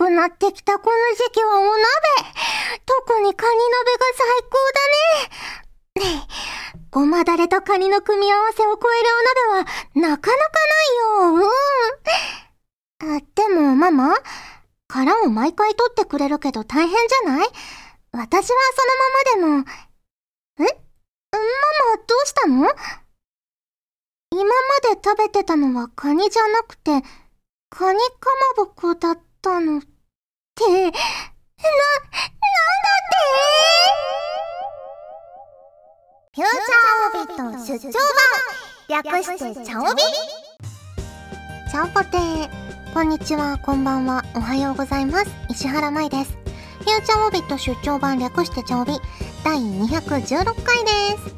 くなってきたこの時期はお鍋特にカニ鍋が最高だね。ねえ、ごまだれとカニの組み合わせを超えるお鍋はなかなかないよ。うん。あ、でもママ、殻を毎回取ってくれるけど大変じゃない？私はそのままでも。え？ママ、どうしたの？今まで食べてたのはカニじゃなくて、カニかまぼこだったのって、な、なんだってフューチャーオビット出張版略してチャオビチャオポテーこんにちは、こんばんは、おはようございます。石原舞です。フューチャーオビット出張版略してチャオビ第216回です。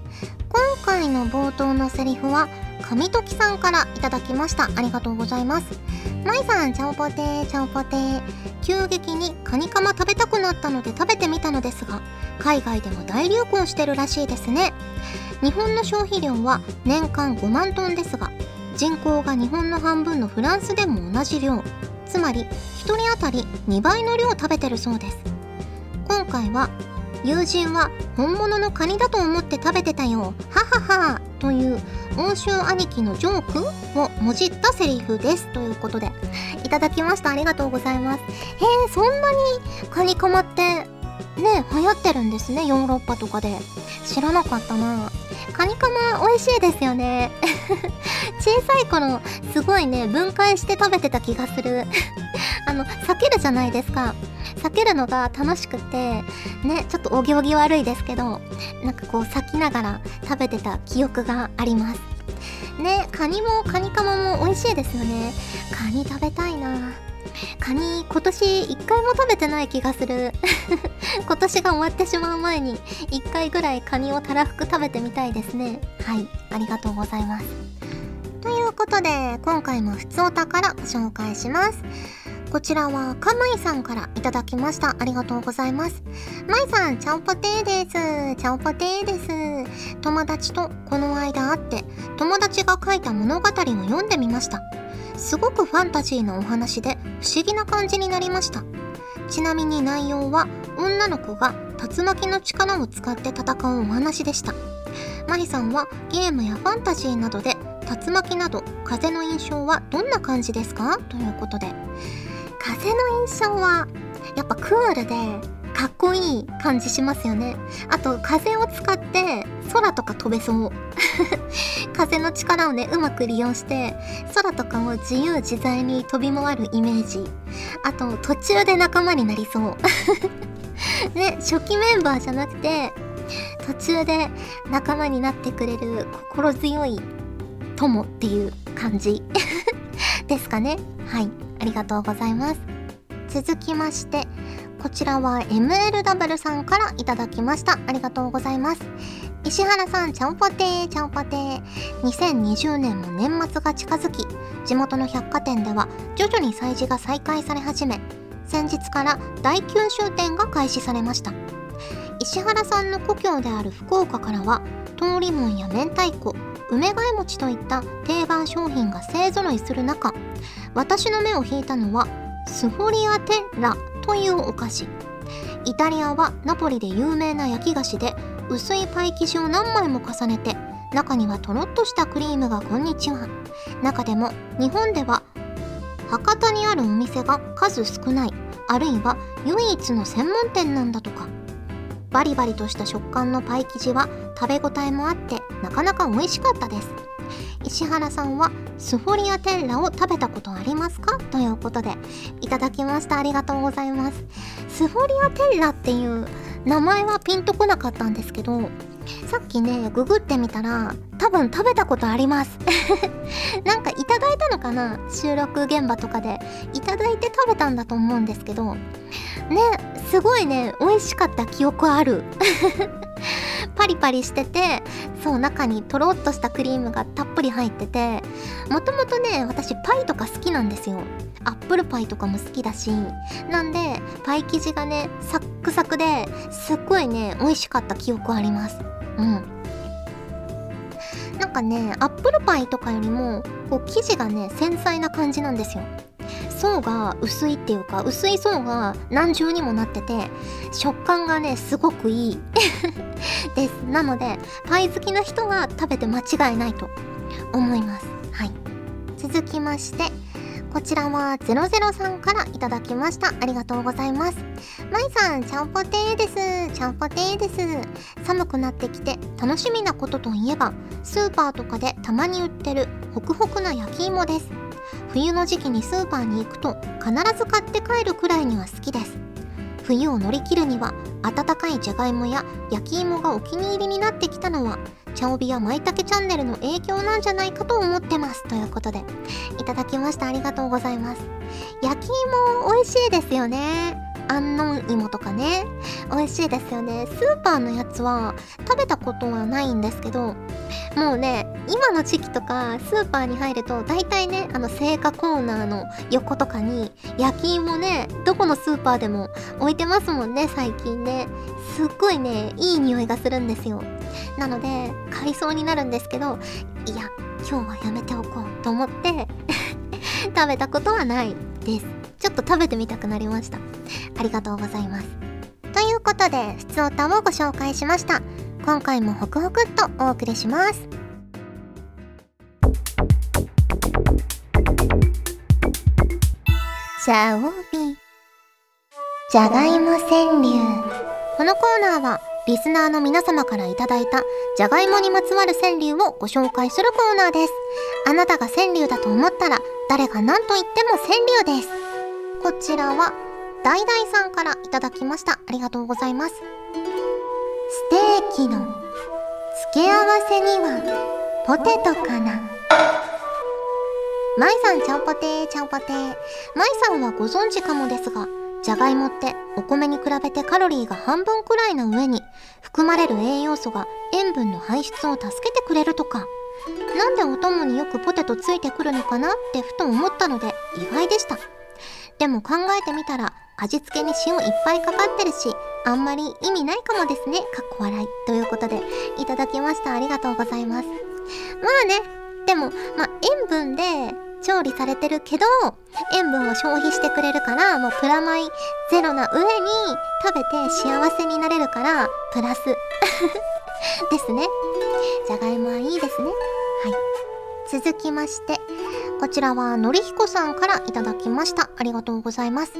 今回の冒頭のセリフは、神時さんからいただきました。ありがとうございます。まいさん、チャオポテー、チャオポテー。急激にカニカマ食べたくなったので食べてみたのですが、海外でも大流行してるらしいですね。日本の消費量は年間5万トンですが、人口が日本の半分のフランスでも同じ量。つまり、1人当たり2倍の量食べてるそうです。今回は友人は本物のカニだと思って食べてたよ。ははは。という欧州兄貴のジョークをもじったセリフです。ということで、いただきました。ありがとうございます。へえ、そんなにカニカマってね、流行ってるんですね。ヨーロッパとかで。知らなかったな。カニカマ美味しいですよね。小さい頃、すごいね、分解して食べてた気がする。あの、避けるじゃないですか。避けるのが楽しくて、ね、ちょっとお行儀悪いですけど、なんかこう裂きながら食べてた記憶があります。ね、カニもカニカマも美味しいですよね。カニ食べたいな。カニ今年一回も食べてない気がする。今年が終わってしまう前に一回ぐらいカニをたらふく食べてみたいですね。はいありがとうございます。ということで今回もふつおたから紹介します。こちらはかまいさんからいただきました。ありがとうございます。まいさん、ちゃんぽてーです。ちゃんぽてーです。友達とこの間会って、友達が書いた物語を読んでみました。すごくファンタジーのお話で不思議な感じになりました。ちなみに内容は女の子が竜巻の力を使って戦うお話でした。まりさんはゲームやファンタジーなどで竜巻など風の印象はどんな感じですか？ということで風の印象はやっぱクールでかっこいい感じしますよね。あと風を使って空とか飛べそう。風の力をねうまく利用して空とかを自由自在に飛び回るイメージ。あと途中で仲間になりそう。ね初期メンバーじゃなくて途中で仲間になってくれる心強い友っていう感じ。ですかね。はい。ありがとうございます。続きましてこちらは MLW さんからいただきました。ありがとうございます。石原さんちゃんぽてーちゃんぽてー2020年も年末が近づき地元の百貨店では徐々に催事が再開され始め先日から大九州展が開始されました。石原さんの故郷である福岡からは通りもんや明太子梅替え餅といった定番商品が勢ぞろいする中私の目を引いたのはスフォリアテラというお菓子。イタリアはナポリで有名な焼き菓子で薄いパイ生地を何枚も重ねて中にはとろっとしたクリームがこんにちは。中でも日本では博多にあるお店が数少ないあるいは唯一の専門店なんだとか。バリバリとした食感のパイ生地は食べ応えもあってなかなか美味しかったです。石原さんはスフォリアテッラを食べたことありますか？ということでいただきました。ありがとうございます。スフォリアテッラっていう名前はピンとこなかったんですけどさっきねググってみたら多分食べたことあります。なんかいただいたのかな？収録現場とかで。いただいて食べたんだと思うんですけど。ねすごいね美味しかった記憶ある。パリパリしててそう中にとろっとしたクリームがたっぷり入っててもともとね私パイとか好きなんですよ。アップルパイとかも好きだしなんでパイ生地がねサックサクですっごいね美味しかった記憶あります。うん。なんかねアップルパイとかよりもこう生地がね繊細な感じなんですよ。層が薄いっていうか薄い層が何重にもなってて食感がねすごくいい。です。なのでパイ好きな人は食べて間違いないと思います。はい。続きましてこちらは00さんからいただきました。ありがとうございます。まいさんちゃんぽてーです。ちゃんぽてーです。寒くなってきて楽しみなことといえばスーパーとかでたまに売ってるホクホクな焼き芋です。冬の時期にスーパーに行くと必ず買って帰るくらいには好きです。冬を乗り切るには温かいじゃがいもや焼き芋がお気に入りになってきたのは茶帯やまいたけチャンネルの影響なんじゃないかと思ってます。ということでいただきました。ありがとうございます。焼き芋美味しいですよね。安納芋とかね。美味しいですよね。スーパーのやつは食べたことはないんですけどもうね今の時期とかスーパーに入ると大体ねあの青果コーナーの横とかに焼き芋ねどこのスーパーでも置いてますもんね最近ね。すっごいねいい匂いがするんですよ。なので買いそうになるんですけどいや今日はやめておこうと思って 食べたことはないです。ちょっと食べてみたくなりました。ありがとうございます。ということで普通歌をご紹介しました。今回もホクホクっとお送りします。シャオビじゃがいも川柳。このコーナーはリスナーの皆様からいただいたじゃがいもにまつわる川柳をご紹介するコーナーです。あなたが川柳だと思ったら誰が何と言っても川柳です。こちらはダイダイさんからいただきました。ありがとうございます。ステーキの付け合わせにはポテトかな。マイさんちゃんぽてーちゃんぽてー。マイさんはご存知かもですがじゃがいもってお米に比べてカロリーが半分くらいの上に含まれる栄養素が塩分の排出を助けてくれるとか。なんでお供によくポテトついてくるのかなってふと思ったので意外でした。でも考えてみたら味付けに塩いっぱいかかってるしあんまり意味ないかもですね。かっこ笑い。ということでいただきました。ありがとうございます。まあねでもまあ塩分で調理されてるけど塩分を消費してくれるからもうプラマイゼロな上に食べて幸せになれるからプラス ですね。じゃがいもはいいですね。はい。続きましてこちらはのりひこさんからいただきました。ありがとうございます。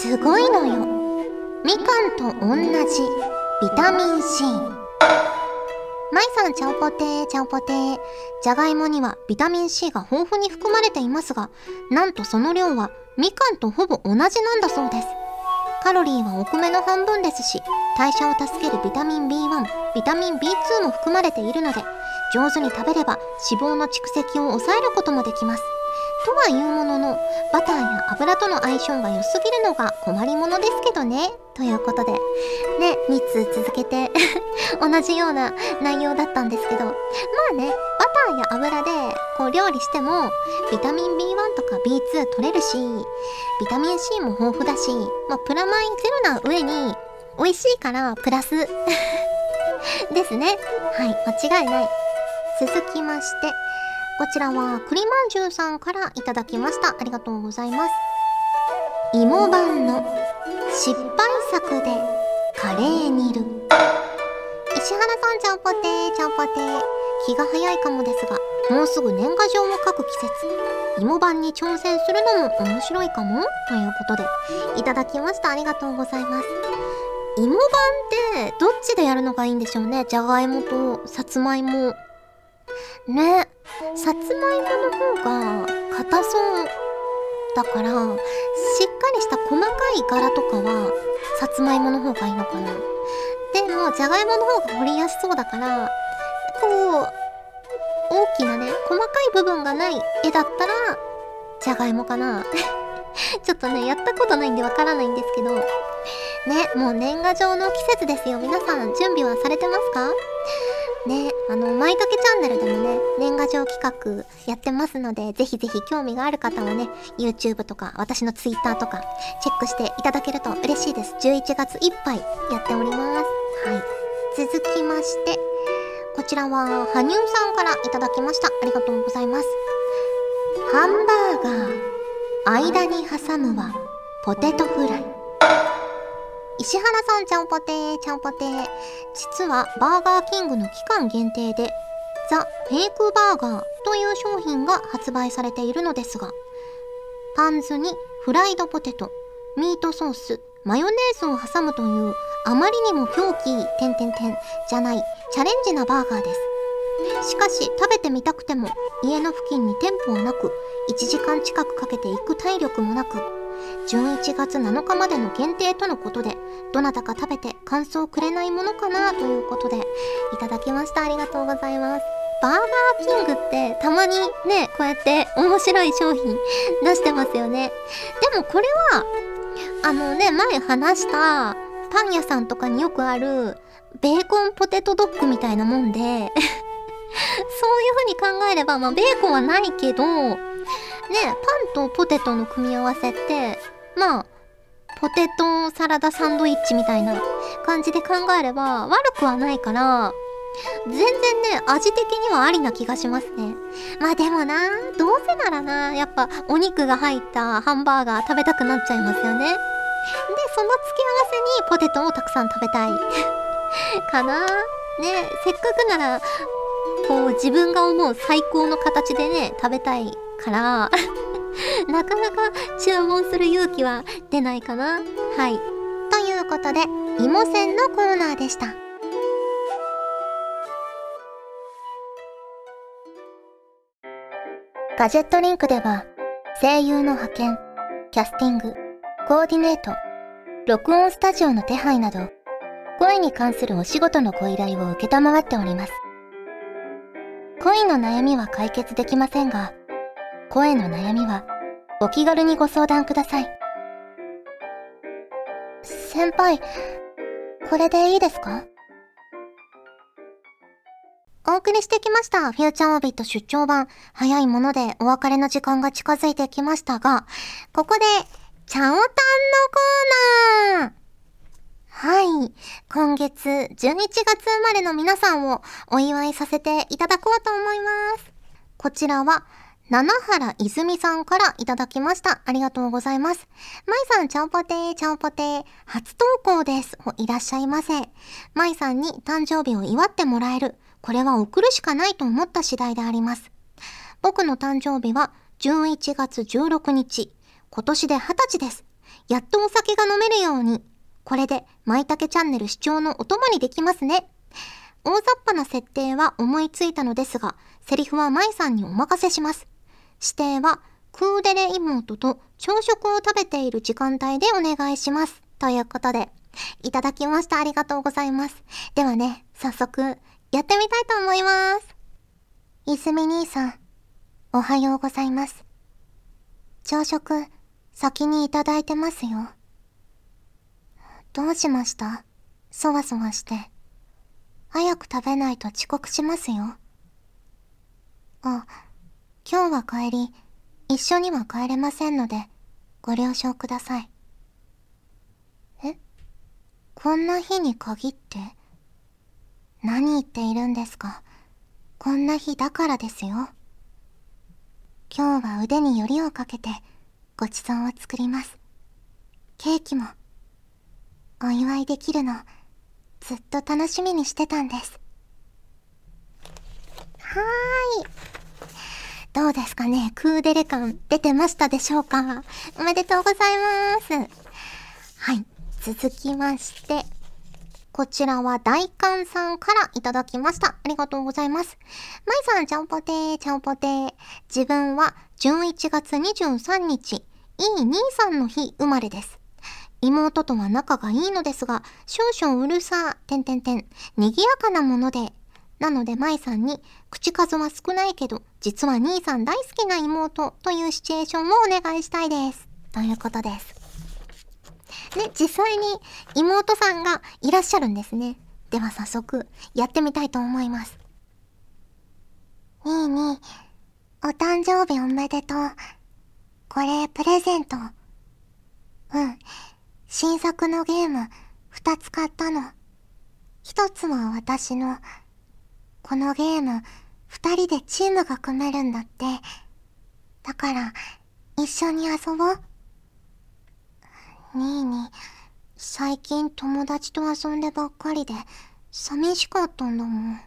すごいのよ。みかんと同じビタミン C まいさんちゃんぽてーちゃんぽてー。じゃがいもにはビタミン C が豊富に含まれていますがなんとその量はみかんとほぼ同じなんだそうです。カロリーはお米の半分ですし代謝を助けるビタミン B1 ビタミン B2 も含まれているので上手に食べれば脂肪の蓄積を抑えることもできます。とはいうもののバターや油との相性が良すぎるのが困りものですけどね。ということでね2通続けて 同じような内容だったんですけど。まあねバターや油でこう料理してもビタミン B1 とか B2 取れるしビタミン C も豊富だし、まあ、プラマイゼロな上に美味しいからプラス。ですね。はい間違いない。続きましてこちらは栗まんじゅうさんからいただきました。ありがとうございます。芋版の失敗作でカレー煮る。石原さんちゃんぽてーちゃんぽてー。気が早いかもですがもうすぐ年賀状を書く季節。芋版に挑戦するのも面白いかも？ということでいただきました。ありがとうございます。芋版ってどっちでやるのがいいんでしょうね？じゃがいもとさつまいも。ね。さつまいもの方が硬そうだからしっかりした細かい柄とかはさつまいもの方がいいのかな。でもじゃがいもの方が掘りやすそうだからこう大きなね細かい部分がない絵だったらじゃがいもかな。ちょっとねやったことないんでわからないんですけど。ねもう年賀状の季節ですよ。皆さん準備はされてますか？ね、あの、まいたけチャンネルでもね、年賀状企画やってますので、ぜひぜひ興味がある方はね、YouTube とか、私の Twitter とか、チェックしていただけると嬉しいです。11月いっぱいやっております。はい。続きまして、こちらは、羽生さんからいただきました。ありがとうございます。ハンバーガー、間に挟むはポテトフライ石原さんちゃんぽてーちゃんぽてー。実はバーガーキングの期間限定でザ・フェイクバーガーという商品が発売されているのですがパンズにフライドポテトミートソースマヨネーズを挟むというあまりにも狂気点々点じゃないチャレンジなバーガーです。しかし食べてみたくても家の付近に店舗はなく1時間近くかけて行く体力もなく11月7日までの限定とのことでどなたか食べて感想をくれないものかなということでいただきました。ありがとうございます。バーガーキングってたまにねこうやって面白い商品 出してますよね。でもこれはあのね前話したパン屋さんとかによくあるベーコンポテトドッグみたいなもんで そういう風に考えれば、まあ、ベーコンはないけどねパンとポテトの組み合わせってまあポテトサラダサンドイッチみたいな感じで考えれば悪くはないから全然ね味的にはありな気がしますね。まあでもなどうせならなやっぱお肉が入ったハンバーガー食べたくなっちゃいますよね。でその付け合わせにポテトをたくさん食べたい。かな。ねせっかくならこう自分が思う最高の形でね食べたい。から なかなか注文する勇気は出ないかな。はい。ということで芋せんのコーナーでした。ガジェットリンクでは声優の派遣キャスティングコーディネート録音スタジオの手配など声に関するお仕事のご依頼を受けっております。恋の悩みは解決できませんが声の悩みはお気軽にご相談ください。先輩、これでいいですか？お送りしてきました。フューチャーオービット出張版。早いものでお別れの時間が近づいてきましたが、ここで、チャオタンのコーナーはい。今月11月生まれの皆さんをお祝いさせていただこうと思います。こちらは、七原泉さんからいただきました。ありがとうございます。まいさん、ちゃんぽてー、ちゃんぽてー。初投稿です。いらっしゃいませ。まいさんに誕生日を祝ってもらえる。これは送るしかないと思った次第であります。僕の誕生日は11月16日。今年で20歳です。やっとお酒が飲めるように。これで、まいたけチャンネル視聴のお供にできますね。大雑把な設定は思いついたのですが、セリフはまいさんにお任せします。指定はクーデレ妹と朝食を食べている時間帯でお願いします。ということで、いただきました。ありがとうございます。ではね、早速、やってみたいと思います。泉兄さん、おはようございます。朝食、先にいただいてますよ。どうしました？そわそわして。早く食べないと遅刻しますよ。あ、今日は帰り、一緒には帰れませんので、ご了承ください。え？こんな日に限って何言っているんですか？こんな日だからですよ。今日は腕によりをかけてごちそうを作ります。ケーキも、お祝いできるの、ずっと楽しみにしてたんです。はーい。どうですかね？クーデレ感出てましたでしょうか？おめでとうございます。はい。続きまして、こちらは大観さんからいただきました。ありがとうございます。まいさん、ちゃんぽてー、ちゃんぽてー。自分は11月23日、いい兄さんの日生まれです。妹とは仲がいいのですが、少々うるさ、てんてんてん、賑やかなもので、なので、舞さんに、口数は少ないけど、実は兄さん大好きな妹というシチュエーションをお願いしたいです。ということです。ね、実際に妹さんがいらっしゃるんですね。では早速、やってみたいと思います。にいに、お誕生日おめでとう。これ、プレゼント。うん。新作のゲーム、二つ買ったの。一つは私の、このゲーム、二人でチームが組めるんだって。だから、一緒に遊ぼう。にーに、最近友達と遊んでばっかりで、寂しかったんだもん。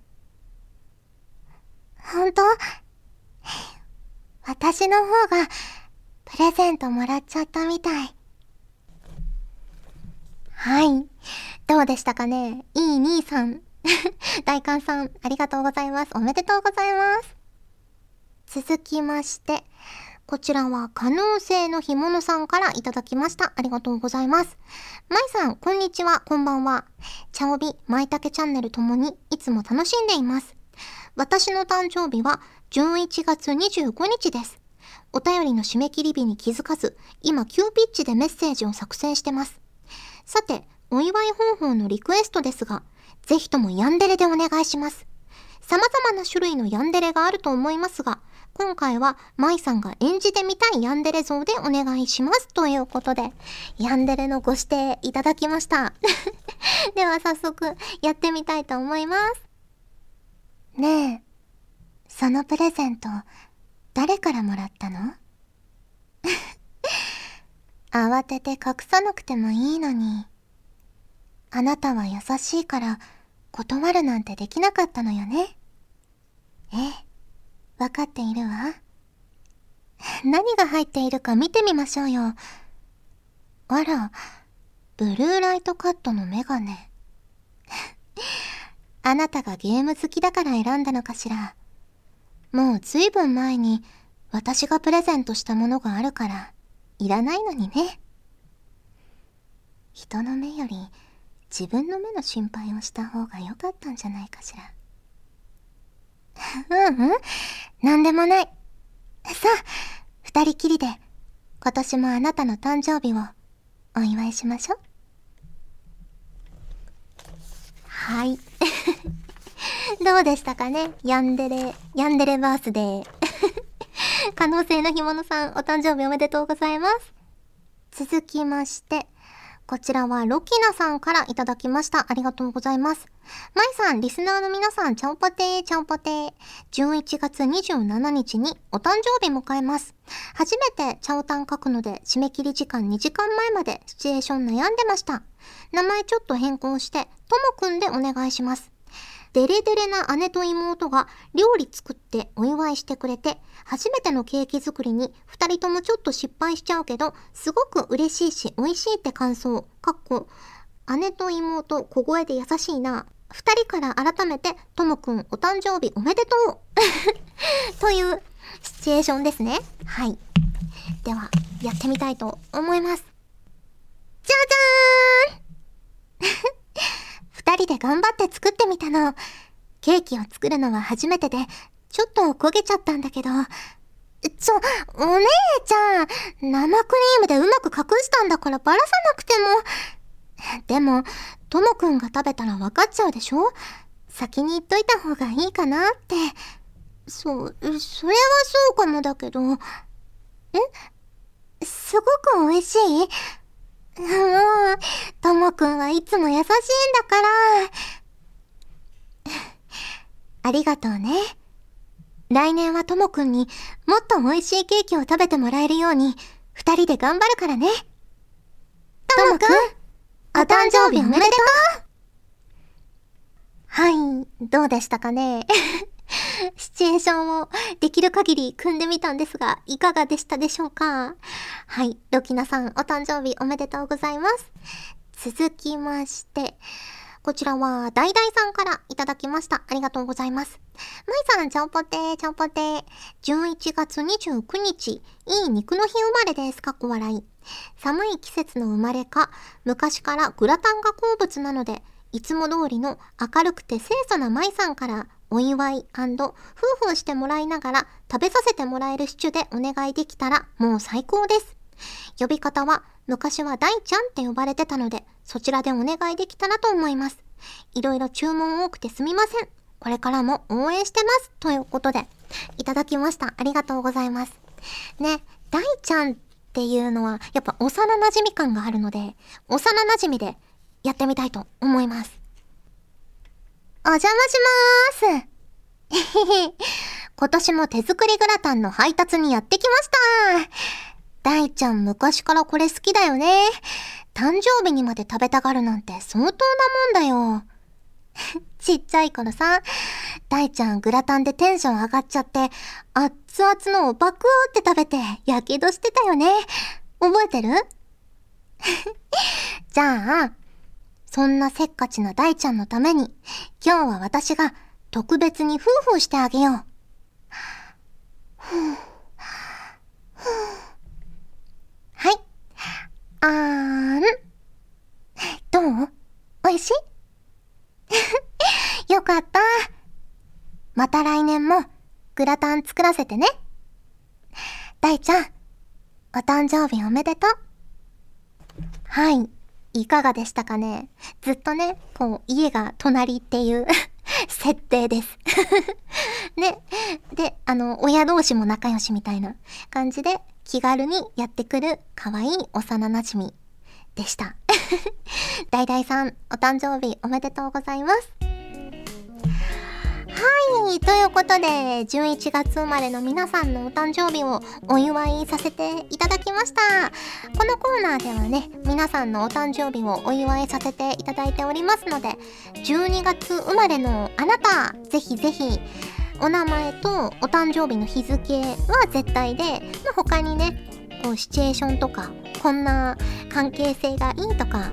ほんと私の方が、プレゼントもらっちゃったみたい。はい。どうでしたかね？いい兄さん。大観さん、ありがとうございます。おめでとうございます。続きまして、こちらは可能性の干物さんからいただきました。ありがとうございます。まいさん、こんにちは、こんばんは。茶帯、まいたけチャンネルともにいつも楽しんでいます。私の誕生日は11月25日です。お便りの締め切り日に気づかず、今急ピッチでメッセージを作成してます。さて、お祝い方法のリクエストですが、ぜひともヤンデレでお願いします。様々な種類のヤンデレがあると思いますが、今回は舞さんが演じてみたいヤンデレ像でお願いします。ということで、ヤンデレのご指定いただきました。では早速やってみたいと思います。ねえ、そのプレゼント、誰からもらったの？慌てて隠さなくてもいいのに。あなたは優しいから断るなんてできなかったのよね。ええ、わかっているわ。何が入っているか見てみましょうよ。あら、ブルーライトカットのメガネ。あなたがゲーム好きだから選んだのかしら。もうずいぶん前に私がプレゼントしたものがあるからいらないのにね。人の目より自分の目の心配をした方が良かったんじゃないかしら。ううん、なんでもない。さあ、二人きりで今年もあなたの誕生日をお祝いしましょう。はい。どうでしたかね？ヤンデレ、ヤンデレバースデー。可能性の干物さん、お誕生日おめでとうございます。続きまして、こちらはロキナさんからいただきました。ありがとうございます。マイさん、リスナーの皆さん、ちゃんぽてー、ちゃんぽてー。11月27日にお誕生日迎えます。初めてチャオタン書くので、締め切り時間2時間前までシチュエーション悩んでました。名前ちょっと変更して、ともくんでお願いします。デレデレな姉と妹が料理作ってお祝いしてくれて、初めてのケーキ作りに二人ともちょっと失敗しちゃうけど、すごく嬉しいし美味しいって感想。かっこ、姉と妹小声で優しいな。二人から改めて、ともくんお誕生日おめでとう というシチュエーションですね。はい。では、やってみたいと思います。じゃじゃーん二人で頑張って作ってみたの。ケーキを作るのは初めてで、ちょっと焦げちゃったんだけど。ちょ、お姉ちゃん、生クリームでうまく隠したんだからばらさなくても。でも、ともくんが食べたら分かっちゃうでしょ？先に言っといた方がいいかなって。そ、それはそうかもだけど。え？すごく美味しい？もう、ともくんはいつも優しいんだから。ありがとうね。来年はともくんにもっと美味しいケーキを食べてもらえるように、二人で頑張るからね。ともくん、お誕生日おめでとうはい、どうでしたかね シチュエーションをできる限り組んでみたんですが、いかがでしたでしょうかはい、ロキナさんお誕生日おめでとうございます。続きまして、こちらは、ダイダイさんからいただきました。ありがとうございます。まいさん、ちゃんぽてー、ちゃんぽてー。11月29日、いい肉の日生まれです。かっこ笑い。寒い季節の生まれか、昔からグラタンが好物なので、いつも通りの明るくて清楚な舞さんからお祝い夫婦してもらいながら食べさせてもらえるシチューでお願いできたらもう最高です。呼び方は昔は大ちゃんって呼ばれてたのでそちらでお願いできたらと思います。いろいろ注文多くてすみません。これからも応援してます。ということで、いただきました。ありがとうございます。ね、大ちゃんっていうのはやっぱ幼馴染感があるので、幼馴染でやってみたいと思います。お邪魔しまーす。今年も手作りグラタンの配達にやってきました。大ちゃん昔からこれ好きだよね。誕生日にまで食べたがるなんて相当なもんだよ。ちっちゃい頃さ、大ちゃんグラタンでテンション上がっちゃって、熱々のをバクーって食べて、やけどしてたよね。覚えてる？じゃあ、そんなせっかちな大ちゃんのために、今日は私が特別にフーフーしてあげよう。はい。あーん。どう？美味しい？よかった。また来年もグラタン作らせてね。大ちゃん、お誕生日おめでとう。はい。いかがでしたかね？ずっとね、こう、家が隣っていう 設定です ね。で、あの、親同士も仲良しみたいな感じで気軽にやってくる可愛い幼馴染でした。ダイダイさん、お誕生日おめでとうございます。はい、ということで、11月生まれの皆さんのお誕生日をお祝いさせていただきました。このコーナーではね、皆さんのお誕生日をお祝いさせていただいておりますので、12月生まれのあなた、ぜひぜひ、お名前とお誕生日の日付は絶対で、まあ、他にね、こうシチュエーションとか、こんな関係性がいいとか、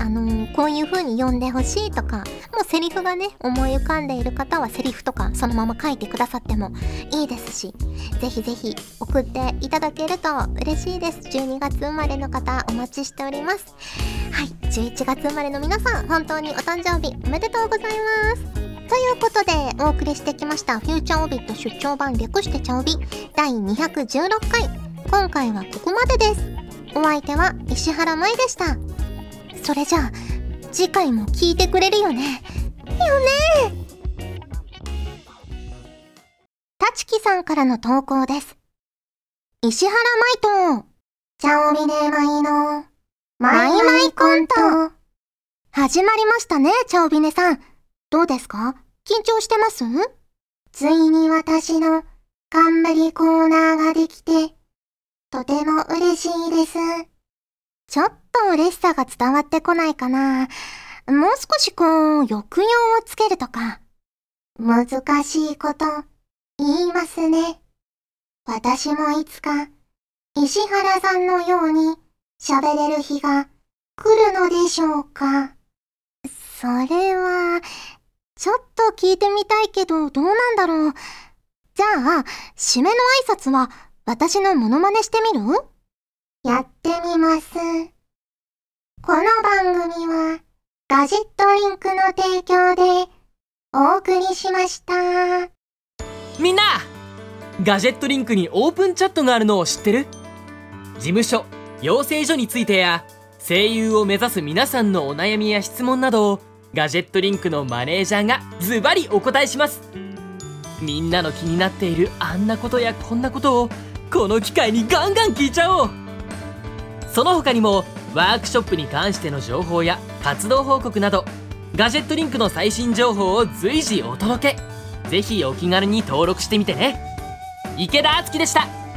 あのー、こういう風に読んでほしいとか、もうセリフがね、思い浮かんでいる方はセリフとかそのまま書いてくださってもいいですし、ぜひぜひ送っていただけると嬉しいです。12月生まれの方お待ちしております。はい、11月生まれの皆さん、本当にお誕生日おめでとうございます。ということで、お送りしてきました、フューチャーオビット出張版略してちゃおび第216回。今回はここまでです。お相手は石原舞でした。それじゃあ、次回も聞いてくれるよね。よねたちきさんからの投稿です。石原舞と、チャオミネマイの、マイマイコント。始まりましたね、チャオビネさん。どうですか？緊張してます？ついに私の冠コーナーができて、とても嬉しいです。ちょっと嬉しさが伝わってこないかな。もう少しこう、抑揚をつけるとか。難しいこと言いますね。私もいつか石原さんのように喋れる日が来るのでしょうか？それは、ちょっと聞いてみたいけどどうなんだろう。じゃあ、締めの挨拶は私のモノマネしてみる？やってみます。この番組はガジェットリンクの提供でお送りしました。みんなガジェットリンクにオープンチャットがあるのを知ってる？事務所、養成所についてや声優を目指す皆さんのお悩みや質問などをガジェットリンクのマネージャーがズバリお答えします。みんなの気になっているあんなことやこんなことをこの機会にガンガン聞いちゃおう。その他にもワークショップに関しての情報や活動報告などガジェットリンクの最新情報を随時お届けぜひお気軽に登録してみてね。池田敦樹でした。